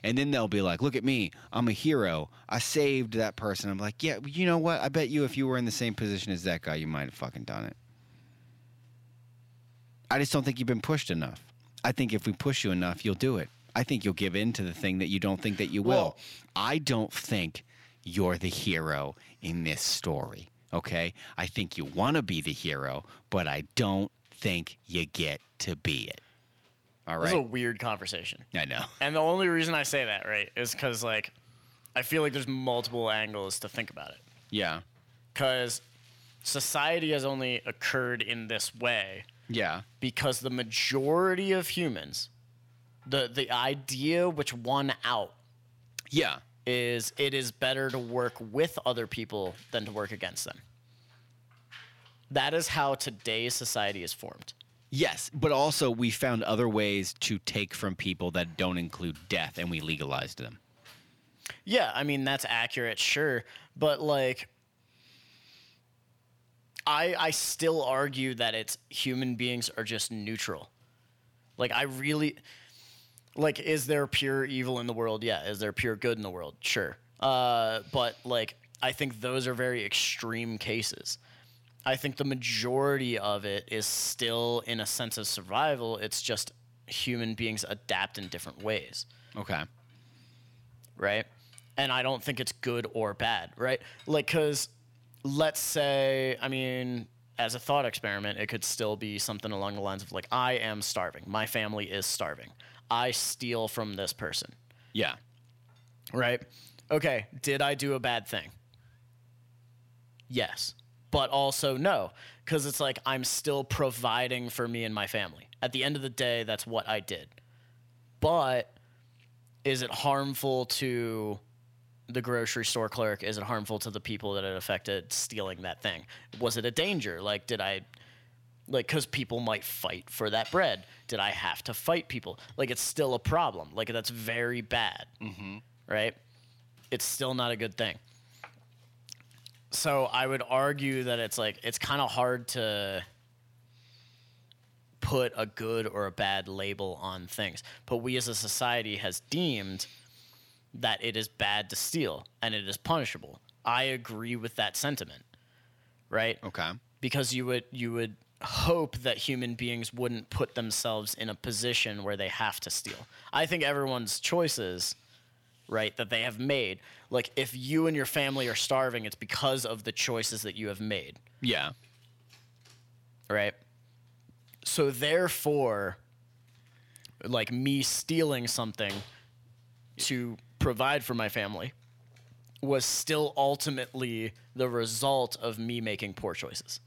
And then they'll be like, "Look at me. I'm a hero. I saved that person." I'm like, "Yeah, you know what? I bet you if you were in the same position as that guy, you might have fucking done it." I just don't think you've been pushed enough. I think if we push you enough, you'll do it. I think you'll give in to the thing that you don't think that you will. Well- I don't think you're the hero in this story. Okay? I think you want to be the hero, but I don't think you get to be it. All This is a weird conversation. I know. And the only reason I say that, right, is because like I feel like there's multiple angles to think about it. Yeah. Because society has only occurred in this way Yeah. because the majority of humans, the the idea which won out Yeah. is it is better to work with other people than to work against them. That is how today's society is formed. Yes, but also we found other ways to take from people that don't include death, and we legalized them. Yeah, I mean that's accurate, sure, but like I I still argue that it's human beings are just neutral. Like I really like is there pure evil in the world? Yeah, is there pure good in the world? Sure. Uh but like I think those are very extreme cases. I think the majority of it is still in a sense of survival. It's just human beings adapt in different ways Okay. right? And I don't think it's good or bad, right? Like, because let's say, I mean, as a thought experiment, it could still be something along the lines of like, I am starving. My family is starving. I steal from this person, Yeah. right? Okay, did I do a bad thing? Yes. But also no, because it's like I'm still providing for me and my family. At the end of the day, that's what I did. But is it harmful to the grocery store clerk? Is it harmful to the people that it affected stealing that thing? Was it a danger? Like, did I, like, because people might fight for that bread? Did I have to fight people? Like, it's still a problem. Like, that's very bad, mm-hmm. right? It's still not a good thing. So I would argue that it's like it's kind of hard to put a good or a bad label on things. But we as a society has deemed that it is bad to steal and it is punishable. I agree with that sentiment. Right? Okay. Because you would you would hope that human beings wouldn't put themselves in a position where they have to steal. I think everyone's choices right that they have made like if you and your family are starving it's because of the choices that you have made Yeah. right? So therefore, like me stealing something to provide for my family was still ultimately the result of me making poor choices.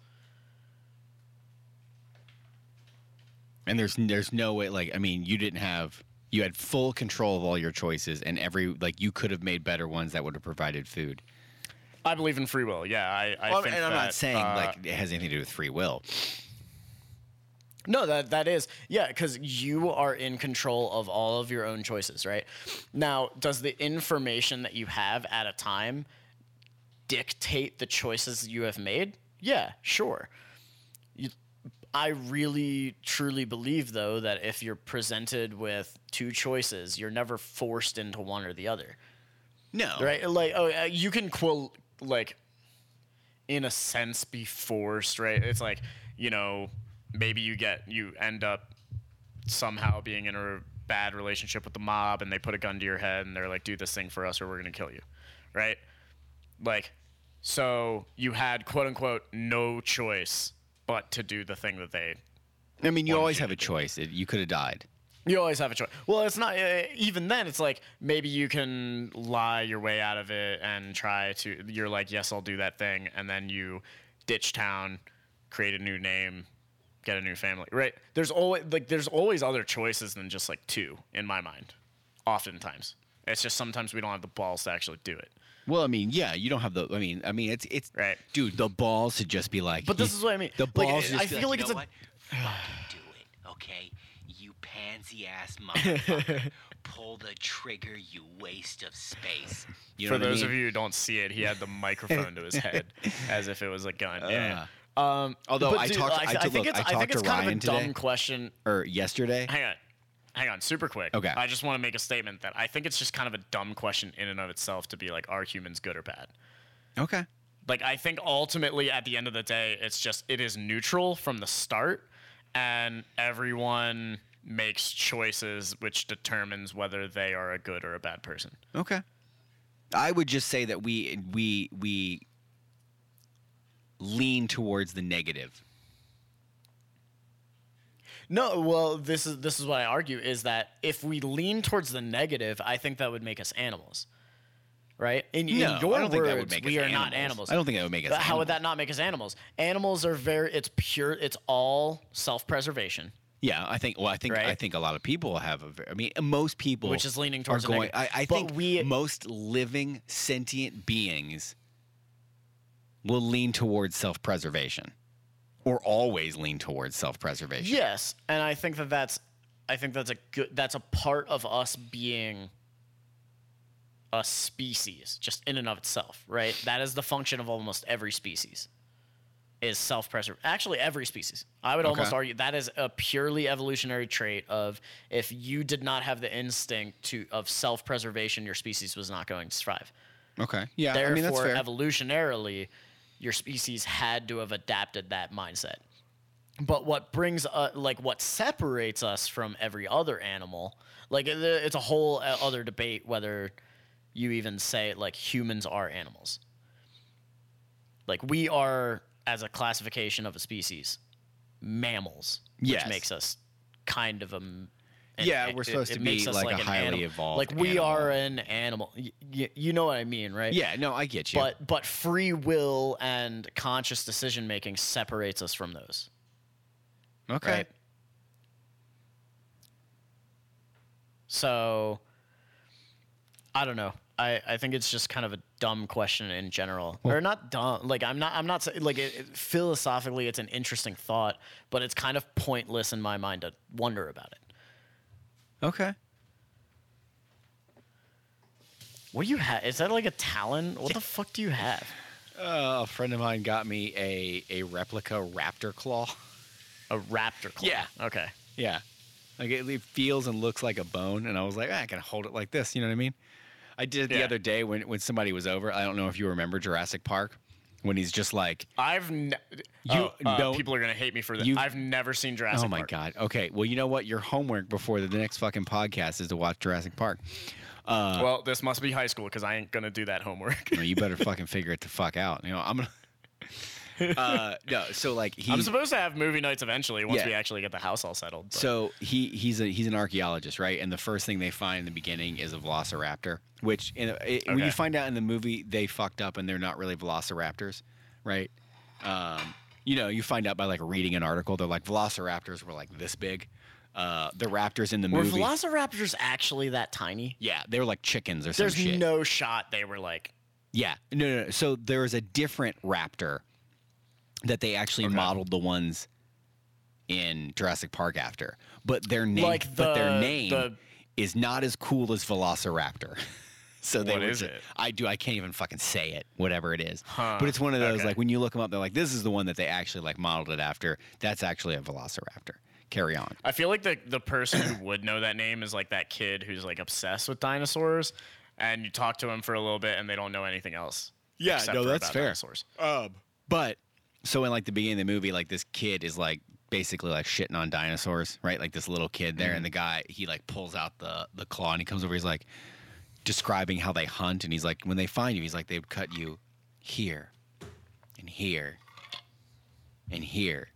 And there's there's no way like I mean you didn't have you had full control of all your choices and every like you could have made better ones that would have provided food. I believe in free will. Yeah, I, I Well, and I'm that, not saying uh, like it has anything to do with free will. No, that that is yeah, because you are in control of all of your own choices, right? Now, does the information that you have at a time dictate the choices you have made? Yeah, sure. I really truly believe though that if you're presented with two choices, you're never forced into one or the other, No. right? Like, oh, uh, you can quote like in a sense be forced, right? It's like, you know, maybe you get you end up somehow being in a bad relationship with the mob and they put a gun to your head and they're like, do this thing for us or we're gonna kill you. Right? Like so you had quote unquote no choice but to do the thing that they I mean, you always have a choice. It, you could have died. you always have a choice. Well, it's not uh, even then. It's like maybe you can lie your way out of it and try to. You're like, yes, I'll do that thing, and then you ditch town, create a new name, get a new family. Right? There's always like there's always other choices than just like two in my mind. Oftentimes, it's just sometimes we don't have the balls to actually do it. Well, I mean, yeah, you don't have the. I mean, I mean, it's it's Right. dude. The balls to just be like. But this you- is what I mean. The Like, balls. to I just be feel like you it's know a- what? Fucking do it, okay? You pansy ass motherfucker. Pull the trigger, you waste of space. You know For what I those of you who don't see it, he had the microphone to his head as if it was a gun. Yeah. Uh, Um, although I dude, talked- I, I I think look, it's, I I think talked it's to kind Ryan of a dumb today. question. or yesterday. Hang on, hang on, super quick. Okay. I just want to make a statement that I think it's just kind of a dumb question in and of itself to be like, are humans good or bad? Okay. Like, I think ultimately at the end of the day, it's just it is neutral from the start, and everyone makes choices which determines whether they are a good or a bad person. Okay. I would just say that we we we lean towards the negative. No, well, this is this is what I argue is that if we lean towards the negative, I think that would make us animals. Right? In, in No, your I don't think words, that would make we us are not animals. animals. I don't think that would make us But How would that not make us animals? Animals are very it's pure it's all self-preservation. Yeah, I think. Well, I think. right? I think a lot of people have a. ve- I mean, most people, Which is leaning towards going. I. I think we- most living sentient beings will lean towards self-preservation, or always lean towards self-preservation. Yes, and I think that that's I think that's a good that's a part of us being a species just in and of itself, right? That is the function of almost every species. Is self-preservation. Actually, every species. I would almost argue that is a purely evolutionary trait of if you did not have the instinct to of self-preservation, your species was not going to survive. Okay. Yeah. Therefore, I mean, that's fair. evolutionarily, your species had to have adapted that mindset. But what brings, uh, like, what separates us from every other animal, like, it's a whole uh, other debate whether you even say, like, humans are animals. Like, we are, as a classification of a species, mammals, which Yes. makes us kind of a. m- an- Yeah, it- we're supposed it to be us like a highly animal. evolved Like we are an animal. Y- y- you know what I mean, right? yeah. No, I get you. But but free will and conscious decision making separates us from those. okay. Right. So I don't know. I, I think it's just kind of a dumb question in general, or not dumb. Like I'm not I'm not saying like it, it- philosophically it's an interesting thought, but it's kind of pointless in my mind to wonder about it. Okay. What do you have? Is that like a talon? What the fuck do you have? Uh, a friend of mine got me a a replica raptor claw. A raptor claw. Yeah. Okay. Yeah. Like it, it feels and looks like a bone, and I was like, "Ah, I can hold it like this. You know what I mean? I did it the Yeah. other day when when somebody was over. I don't know if you remember Jurassic Park when he's just like, I've ne- You oh, uh, people are gonna hate me for that. you- I've never seen Jurassic Park. "Oh my Park. god." Okay, well, you know what? Your homework before the, the next fucking podcast is to watch Jurassic Park. Uh, well, this must be high school because I ain't gonna do that homework. No, you better fucking figure it the fuck out. You know, I'm gonna. Uh, no, so like he. I'm supposed to have movie nights eventually once Yeah. we actually get the house all settled. but- So he he's a he's an archaeologist, right? And the first thing they find in the beginning is a velociraptor, which in, a- it, when you find out in the movie they fucked up and they're not really velociraptors, right? Um, you know, you find out by like reading an article. They're like velociraptors were like this big. Uh, the raptors in the were movie, Were velociraptors actually that tiny? yeah, they were like chickens or some There's shit. no shot they were like. Yeah, no, no, no. So there is a different raptor that they actually Okay. modeled the ones in Jurassic Park after, but their name, Like but their name the- is not as cool as Velociraptor. so they What is ju- it? I do. I can't even fucking say it. Whatever it is, Huh, but it's one of those okay. like when you look them up, they're like, this is the one that they actually like modeled it after. That's actually a Velociraptor. Carry on. I feel like the the person who would know that name is like that kid who's like obsessed with dinosaurs, and you talk to him for a little bit and they don't know anything else. Yeah, no, that's fair. Dinosaurs. Um, but so in like the beginning of the movie, like this kid is like basically like shitting on dinosaurs, right? Like this little kid there, and the mm. guy he like pulls out the the claw and he comes over. He's like describing how they hunt, and he's like, when they find you, he's like, they would cut you here and here and here.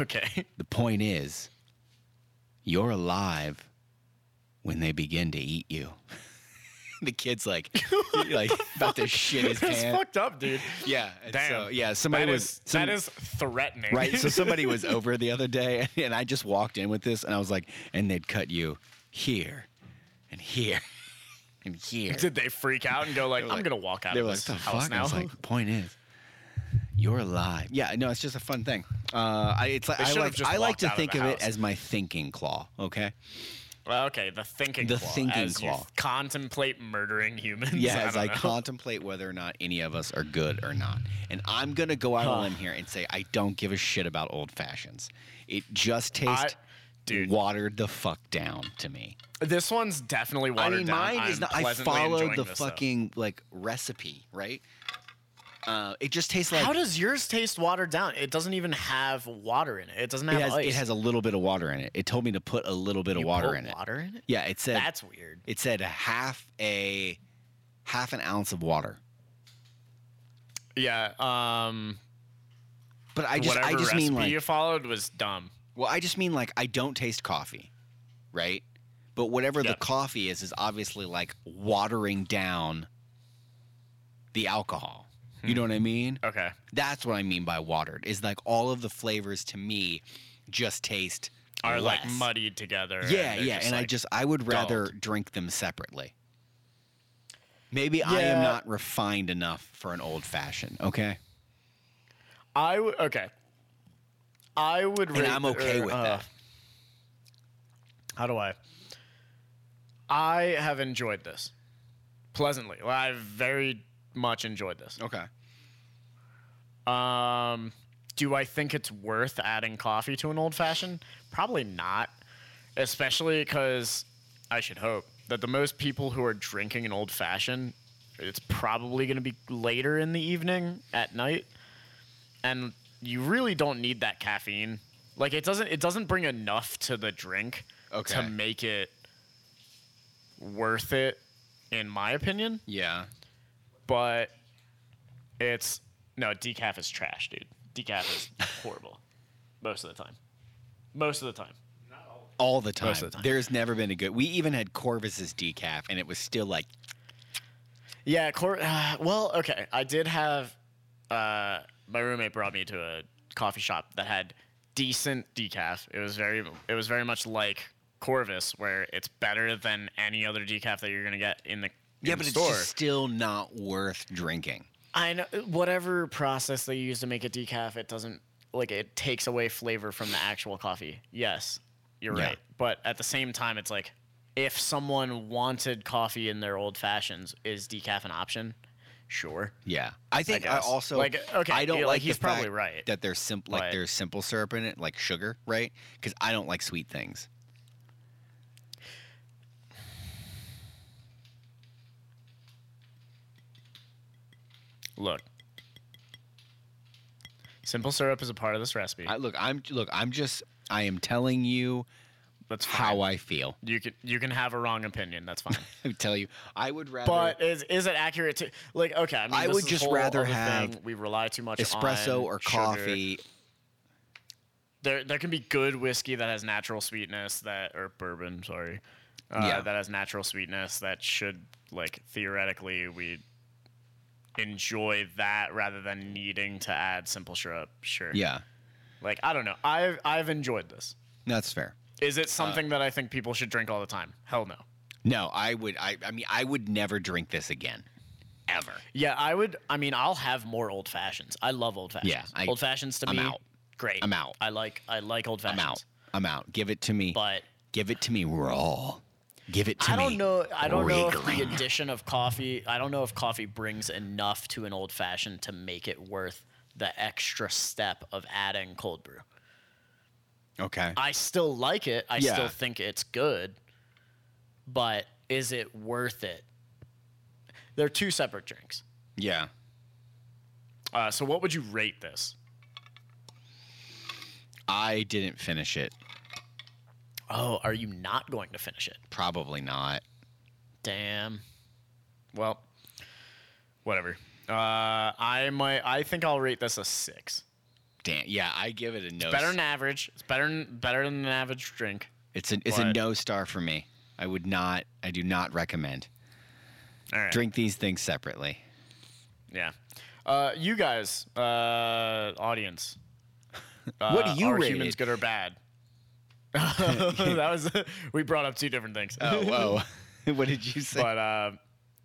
Okay. The point is, you're alive when they begin to eat you. the kid's like, like about to shit his That's pants. fucked up, dude. Yeah. and Damn. So, yeah. Somebody That was is- some- that is threatening. right. So somebody was over the other day, and I just walked in with this, and I was like, and they'd cut you here, and here, and here. Did they freak out and go like, "I'm like- gonna walk out They of were like, this the house fuck? I now"? was like, point is, you're alive. Yeah. No, it's just a fun thing. Uh, I, it's like They I should've like just I like walked to out of think the of it house. as my thinking claw. Okay. Well, okay, the thinking The claw, thinking as claw. contemplate murdering humans. Yeah, I as I know. contemplate whether or not any of us are good or not. And I'm gonna go out on a limb here and say I don't give a shit about old fashions. It just tastes dude. watered the fuck down to me. This one's definitely watered I mean, down. mine is I'm not. I followed the fucking like recipe, right? Uh, it just tastes like How does yours taste watered down? It doesn't even have water in it. It doesn't have it has. ice. It has a little bit of water in it. It told me to put a little bit You of water put in it. Water in it? Yeah, it said That's weird. it said half a half an ounce of water. Yeah. Um. But I just I just mean like you followed was dumb. Well, I just mean like I don't taste coffee, right? But whatever the coffee is is obviously like watering down the alcohol. You know what I mean? Okay. That's what I mean by watered. Is like all of the flavors to me just taste Are like muddied together. Yeah, they're yeah, just, and I just I would rather dulled. drink them separately. Maybe I am Yeah. not refined enough for an old fashioned. Okay, I would okay. I would. and rate- I'm okay er, with uh, that. How do I? I have enjoyed this pleasantly. Well, I've very much enjoyed this. Okay. Um, do I think it's worth adding coffee to an old fashioned? Probably not, especially because I should hope that the most people who are drinking an old fashioned, it's probably going to be later in the evening at night, and you really don't need that caffeine. Like it doesn't it doesn't bring enough to the drink to make it worth it, in my opinion Yeah. But it's no decaf is trash, dude. Decaf is horrible most of the time. Most of the time. All the time. Most of the time. There's never been a good. We even had Corvus's decaf, and it was still like Yeah, cor- uh, well, okay. I did have uh, my roommate brought me to a coffee shop that had decent decaf. It was very it was very much like Corvus, where it's better than any other decaf that you're gonna get in the yeah, but the it's store. just still not worth drinking. I know whatever process they use to make a decaf, it doesn't like it takes away flavor from the actual coffee. Yes, you're Yeah. right. But at the same time, it's like if someone wanted coffee in their old fashions, is decaf an option? Sure. Yeah, I think I, guess. also Like, okay, I don't yeah, like like, he's the fact probably right, that there's simple like there's simple syrup in it, like sugar, right? Because I don't like sweet things. Look, simple syrup is a part of this recipe. I, look, I'm look, I'm just I am telling you That's fine. how I feel. you can you can have a wrong opinion. That's fine. I tell you, I would rather But is is it accurate to like okay? I, mean, I this would is a just whole rather other have thing. we rely too much espresso on or sugar. coffee. There there can be good whiskey that has natural sweetness that or bourbon, sorry, uh, Yeah. that has natural sweetness that should like theoretically we enjoy that rather than needing to add simple syrup. Sure. Yeah, Like I don't know. I've I've enjoyed this. that's fair. Is Uh, it something that I think people should drink all the time? Hell no. No, I would. I, I mean, I would never drink this again, ever. Yeah, I would. I mean, I'll have more old fashions. I love old fashions. Yeah, I- old fashions to I'm me, out. great. I'm out. I like I like old fashions. I'm out. I'm out. Give it to me. But Give it to me raw. Give it to I me. I don't know. I don't know if the addition of coffee. I don't know if coffee brings enough to an old fashioned to make it worth the extra step of adding cold brew. Okay. I still like it. I Yeah. still think it's good. But is it worth it? They're two separate drinks. yeah. Uh, so what would you rate this? I didn't finish it. Oh, are you not going to finish it? Probably not. Damn. Well, whatever. Uh, I might. I think I'll rate this a six. Damn. Yeah, I give it a no. It's better than average. It's better than better than an average drink. It's a it's a no star for me. I would not. I do not recommend. All right. Drink these things separately. Yeah. Uh, you guys, uh, audience. Uh, What do you are rate humans it? good or bad? that was we brought up two different things. Oh, whoa. what did you say? but um,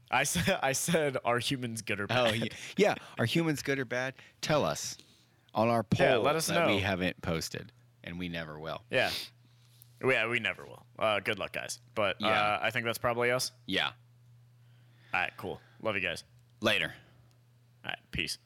I said I said are humans good or oh, bad? yeah. yeah. Are humans good or bad? Tell us on our poll Yeah, let us that we haven't posted, and we never will. Yeah. Yeah, we never will. Uh, good luck, guys. But Yeah. uh, I think that's probably us. Yeah. All right, cool. Love you guys. Later. All right, peace.